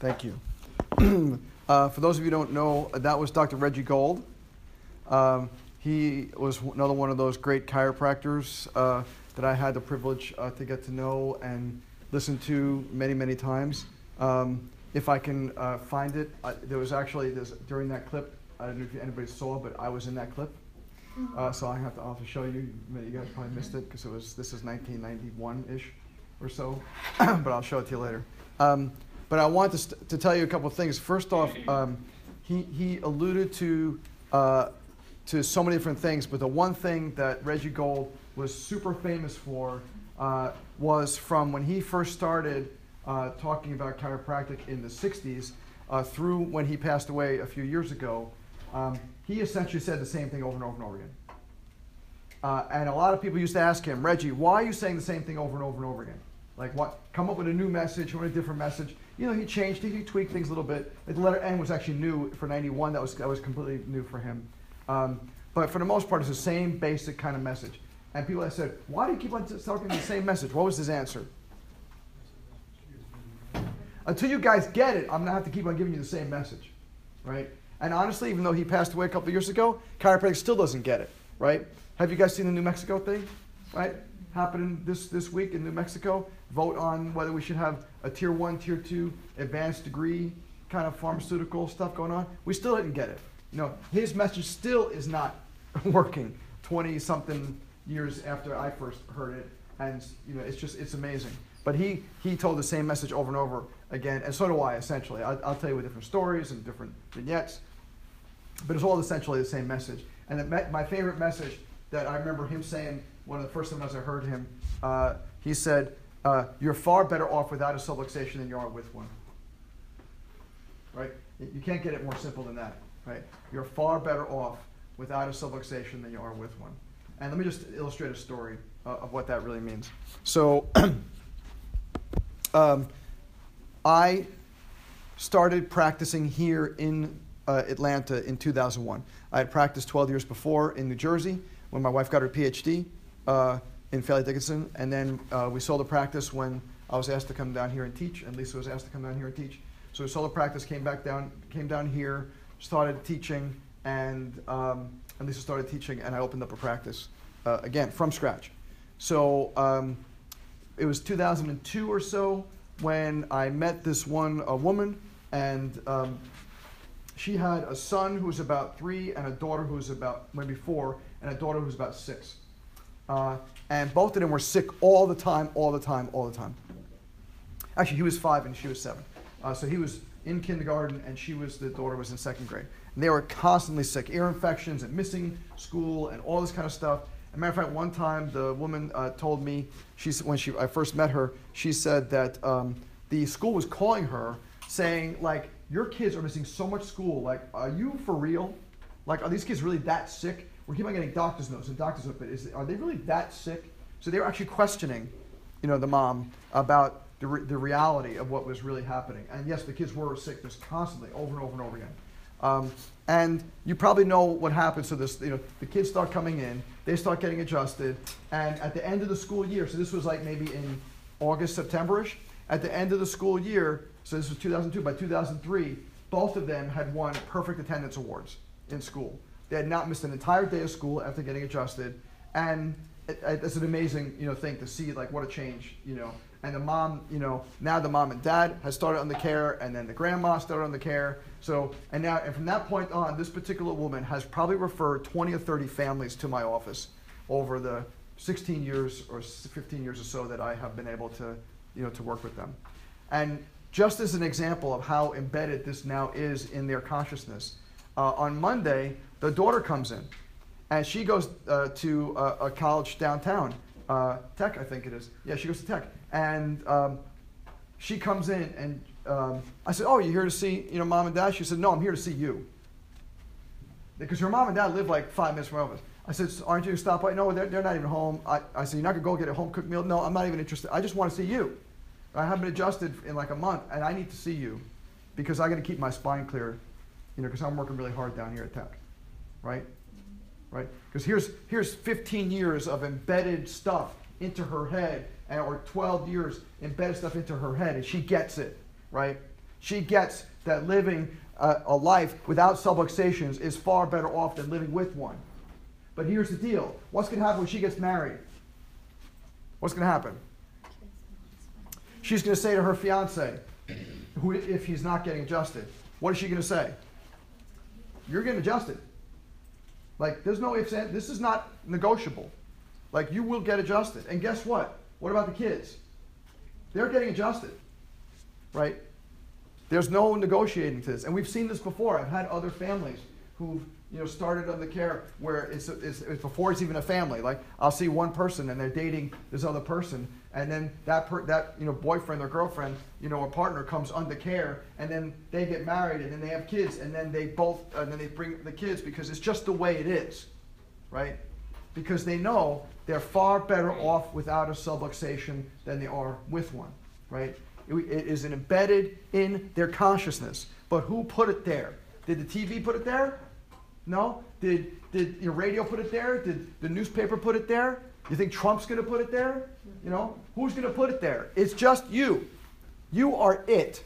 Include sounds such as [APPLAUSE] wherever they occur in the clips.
Thank you. [CLEARS THROAT] uh, for those of you who don't know, that was Dr. Reggie Gold. Um, he was another one of those great chiropractors uh, that I had the privilege uh, to get to know and listen to many, many times. Um, if I can uh, find it, there was actually during that clip. I don't know if anybody saw, but I was in that clip. Uh, so I have to also show you. You guys probably missed it because it was this is 1991-ish or so, [CLEARS THROAT] but I'll show it to you later. Um, but I want to, st- to tell you a couple of things. First off, um, he, he alluded to, uh, to so many different things, but the one thing that Reggie Gold was super famous for uh, was from when he first started uh, talking about chiropractic in the 60s uh, through when he passed away a few years ago. Um, he essentially said the same thing over and over and over again. Uh, and a lot of people used to ask him, Reggie, why are you saying the same thing over and over and over again? Like what? Come up with a new message or a different message. You know, he changed, he tweaked things a little bit. The letter N was actually new for '91. That was that was completely new for him. Um, but for the most part, it's the same basic kind of message. And people have said, why do you keep on talking the same message? What was his answer? Until you guys get it, I'm gonna have to keep on giving you the same message, right? And honestly, even though he passed away a couple years ago, chiropractic still doesn't get it, right? Have you guys seen the New Mexico thing, right? Happening this this week in New Mexico vote on whether we should have a tier one, tier two, advanced degree kind of pharmaceutical stuff going on. We still didn't get it. You know, his message still is not [LAUGHS] working 20 something years after I first heard it. And, you know, it's just, it's amazing. But he, he told the same message over and over again, and so do I, essentially. I, will tell you with different stories and different vignettes, but it's all essentially the same message. And my favorite message that I remember him saying, one of the first times I heard him, uh, he said, uh, you're far better off without a subluxation than you are with one. Right? You can't get it more simple than that. Right? You're far better off without a subluxation than you are with one. And let me just illustrate a story uh, of what that really means. So, [CLEARS THROAT] um, I started practicing here in uh, Atlanta in 2001. I had practiced 12 years before in New Jersey when my wife got her PhD. Uh, in Fairleigh Dickinson, and then uh, we sold the practice when I was asked to come down here and teach, and Lisa was asked to come down here and teach. So we sold the practice, came back down, came down here, started teaching, and um, and Lisa started teaching, and I opened up a practice uh, again from scratch. So um, it was 2002 or so when I met this one a woman, and um, she had a son who was about three, and a daughter who was about maybe four, and a daughter who was about six. Uh, and both of them were sick all the time, all the time, all the time. Actually, he was five and she was seven. Uh, so he was in kindergarten and she was, the daughter was in second grade. And they were constantly sick, ear infections and missing school and all this kind of stuff. As a matter of fact, one time the woman uh, told me, she, when she, I first met her, she said that um, the school was calling her saying, like, your kids are missing so much school. Like, are you for real? Like, are these kids really that sick? We keep on getting doctor's notes and doctor's notes, but is, are they really that sick? So they were actually questioning, you know, the mom about the, re- the reality of what was really happening. And yes, the kids were sick just constantly, over and over and over again. Um, and you probably know what happens. So this, you know, the kids start coming in, they start getting adjusted, and at the end of the school year, so this was like maybe in August, Septemberish. At the end of the school year, so this was 2002. By 2003, both of them had won perfect attendance awards in school. They had not missed an entire day of school after getting adjusted, and it, it's an amazing you know thing to see like what a change you know. And the mom, you know, now the mom and dad has started on the care, and then the grandma started on the care. So, and now, and from that point on, this particular woman has probably referred 20 or 30 families to my office over the 16 years or 15 years or so that I have been able to, you know, to work with them. And just as an example of how embedded this now is in their consciousness, uh, on Monday, the daughter comes in, and she goes uh, to a, a, college downtown, uh, Tech, I think it is. Yeah, she goes to Tech, and um, she comes in, and um, I said, "Oh, you here to see you know mom and dad?" She said, "No, I'm here to see you." Because her mom and dad live like five minutes from us. I said, "Aren't you to stop by?" No, they're, they're not even home. I, I said, "You're not to go get a home cooked meal?" No, I'm not even interested. I just want to see you. I haven't adjusted in like a month, and I need to see you because I got to keep my spine clear, you know, because I'm working really hard down here at Tech right? Right? Because here's, here's 15 years of embedded stuff into her head, and, or 12 years embedded stuff into her head, and she gets it, right? She gets that living uh, a life without subluxations is far better off than living with one. But here's the deal what's going to happen when she gets married? What's going to happen? She's going to say to her fiance, who, if he's not getting adjusted, what is she going to say? You're getting adjusted. Like, there's no ifs, and this is not negotiable. Like, you will get adjusted. And guess what? What about the kids? They're getting adjusted, right? There's no negotiating to this. And we've seen this before. I've had other families who've you know, started on the care where it's, it's, it's, before it's even a family. Like I'll see one person and they're dating this other person, and then that per, that you know boyfriend or girlfriend, you know, or partner comes under care, and then they get married, and then they have kids, and then they both, and then they bring the kids because it's just the way it is, right? Because they know they're far better off without a subluxation than they are with one, right? It, it is embedded in their consciousness. But who put it there? Did the TV put it there? No? Did, did your radio put it there? Did the newspaper put it there? You think Trump's going to put it there? You know, who's going to put it there? It's just you. You are it.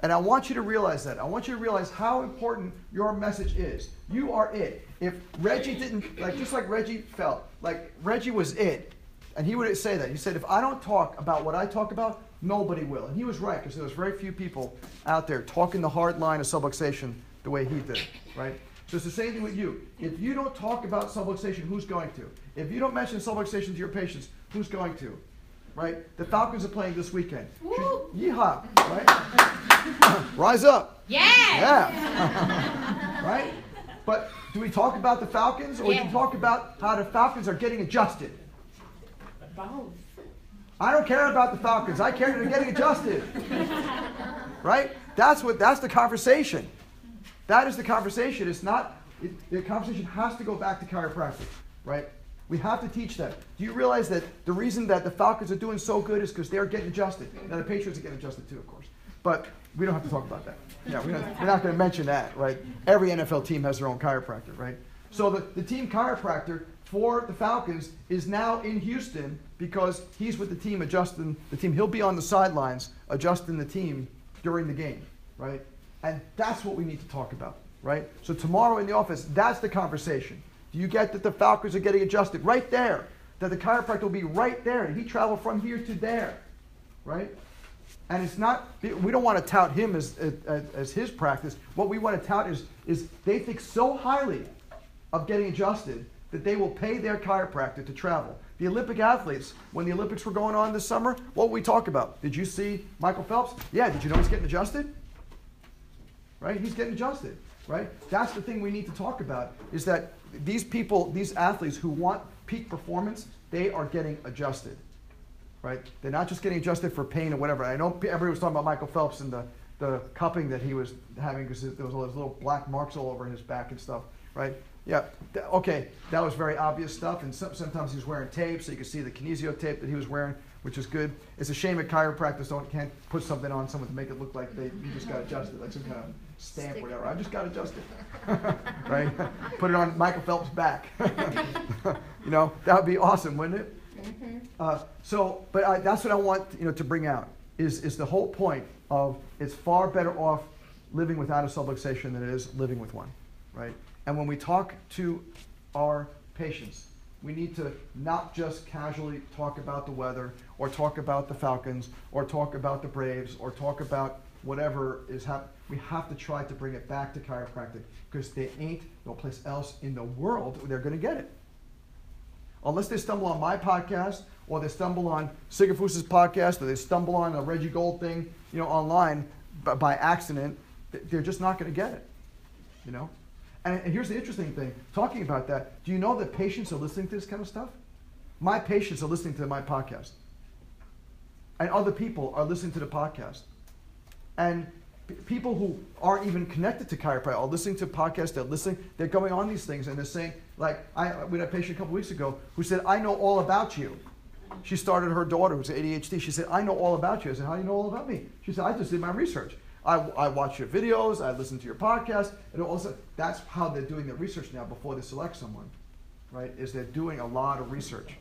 And I want you to realize that. I want you to realize how important your message is. You are it. If Reggie didn't, like, just like Reggie felt, like Reggie was it, and he would say that. He said, if I don't talk about what I talk about, nobody will. And he was right, because there was very few people out there talking the hard line of subluxation the way he did, right? So it's the same thing with you. If you don't talk about subluxation, who's going to? If you don't mention subluxation to your patients, who's going to? Right? The Falcons are playing this weekend. Yeehaw! Right? [LAUGHS] Rise up. Yeah. Yeah. [LAUGHS] right? But do we talk about the Falcons or yeah. do we talk about how the Falcons are getting adjusted? Both. I don't care about the Falcons. I care that they're getting adjusted. [LAUGHS] right? That's what that's the conversation. That is the conversation. It's not, it, the conversation has to go back to chiropractic, right? We have to teach them. Do you realize that the reason that the Falcons are doing so good is because they're getting adjusted? Now, the Patriots are getting adjusted too, of course. But we don't have to talk about that. Yeah, we are not going to mention that, right? Every NFL team has their own chiropractor, right? So the, the team chiropractor for the Falcons is now in Houston because he's with the team adjusting the team. He'll be on the sidelines adjusting the team during the game, right? And that's what we need to talk about, right? So tomorrow in the office, that's the conversation. Do you get that the Falcons are getting adjusted right there? That the chiropractor will be right there. He traveled from here to there, right? And it's not, we don't want to tout him as, as, as his practice. What we want to tout is, is they think so highly of getting adjusted that they will pay their chiropractor to travel. The Olympic athletes, when the Olympics were going on this summer, what we talk about? Did you see Michael Phelps? Yeah, did you know he's getting adjusted? Right? He's getting adjusted, right? That's the thing we need to talk about is that these people, these athletes who want peak performance, they are getting adjusted, right? They're not just getting adjusted for pain or whatever. I know everybody was talking about Michael Phelps and the, the cupping that he was having because there was all those little black marks all over his back and stuff, right? Yeah, okay, that was very obvious stuff. And sometimes he was wearing tape, so you could see the kinesio tape that he was wearing which is good. It's a shame that chiropractors don't can't put something on someone to make it look like they you just got adjusted, like some kind of stamp or whatever. I just got adjusted, [LAUGHS] right? put it on Michael Phelps' back. [LAUGHS] you know that would be awesome, wouldn't it? Mm-hmm. Uh, so, but I, that's what I want you know to bring out is is the whole point of it's far better off living without a subluxation than it is living with one, right? And when we talk to our patients, we need to not just casually talk about the weather or talk about the Falcons or talk about the Braves or talk about whatever is happening. We have to try to bring it back to chiropractic because there ain't no place else in the world where they're going to get it. Unless they stumble on my podcast or they stumble on Sigafoose's podcast or they stumble on a Reggie Gold thing, you know, online by accident, they're just not going to get it. You know? And, and here's the interesting thing talking about that, do you know that patients are listening to this kind of stuff? My patients are listening to my podcast. And other people are listening to the podcast. And p- people who aren't even connected to chiropractic are listening to podcasts, they're listening, they're going on these things and they're saying, like, I, uh, we had a patient a couple weeks ago who said, I know all about you. She started her daughter who's ADHD. She said, I know all about you. I said, How do you know all about me? She said, I just did my research. I, I watch your videos, I listen to your podcast, and also that's how they're doing their research now before they select someone, right? Is they're doing a lot of research,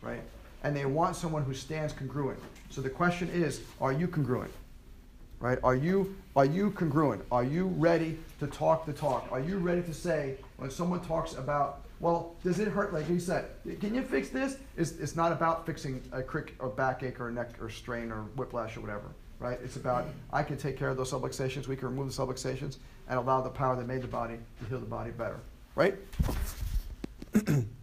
right? And they want someone who stands congruent. So the question is, are you congruent? right? Are you are you congruent? Are you ready to talk the talk? Are you ready to say when someone talks about, well, does it hurt? Like you said, can you fix this? It's, it's not about fixing a crick or backache or neck or strain or whiplash or whatever, right? It's about I can take care of those subluxations. We can remove the subluxations and allow the power that made the body to heal the body better, right? [CLEARS THROAT]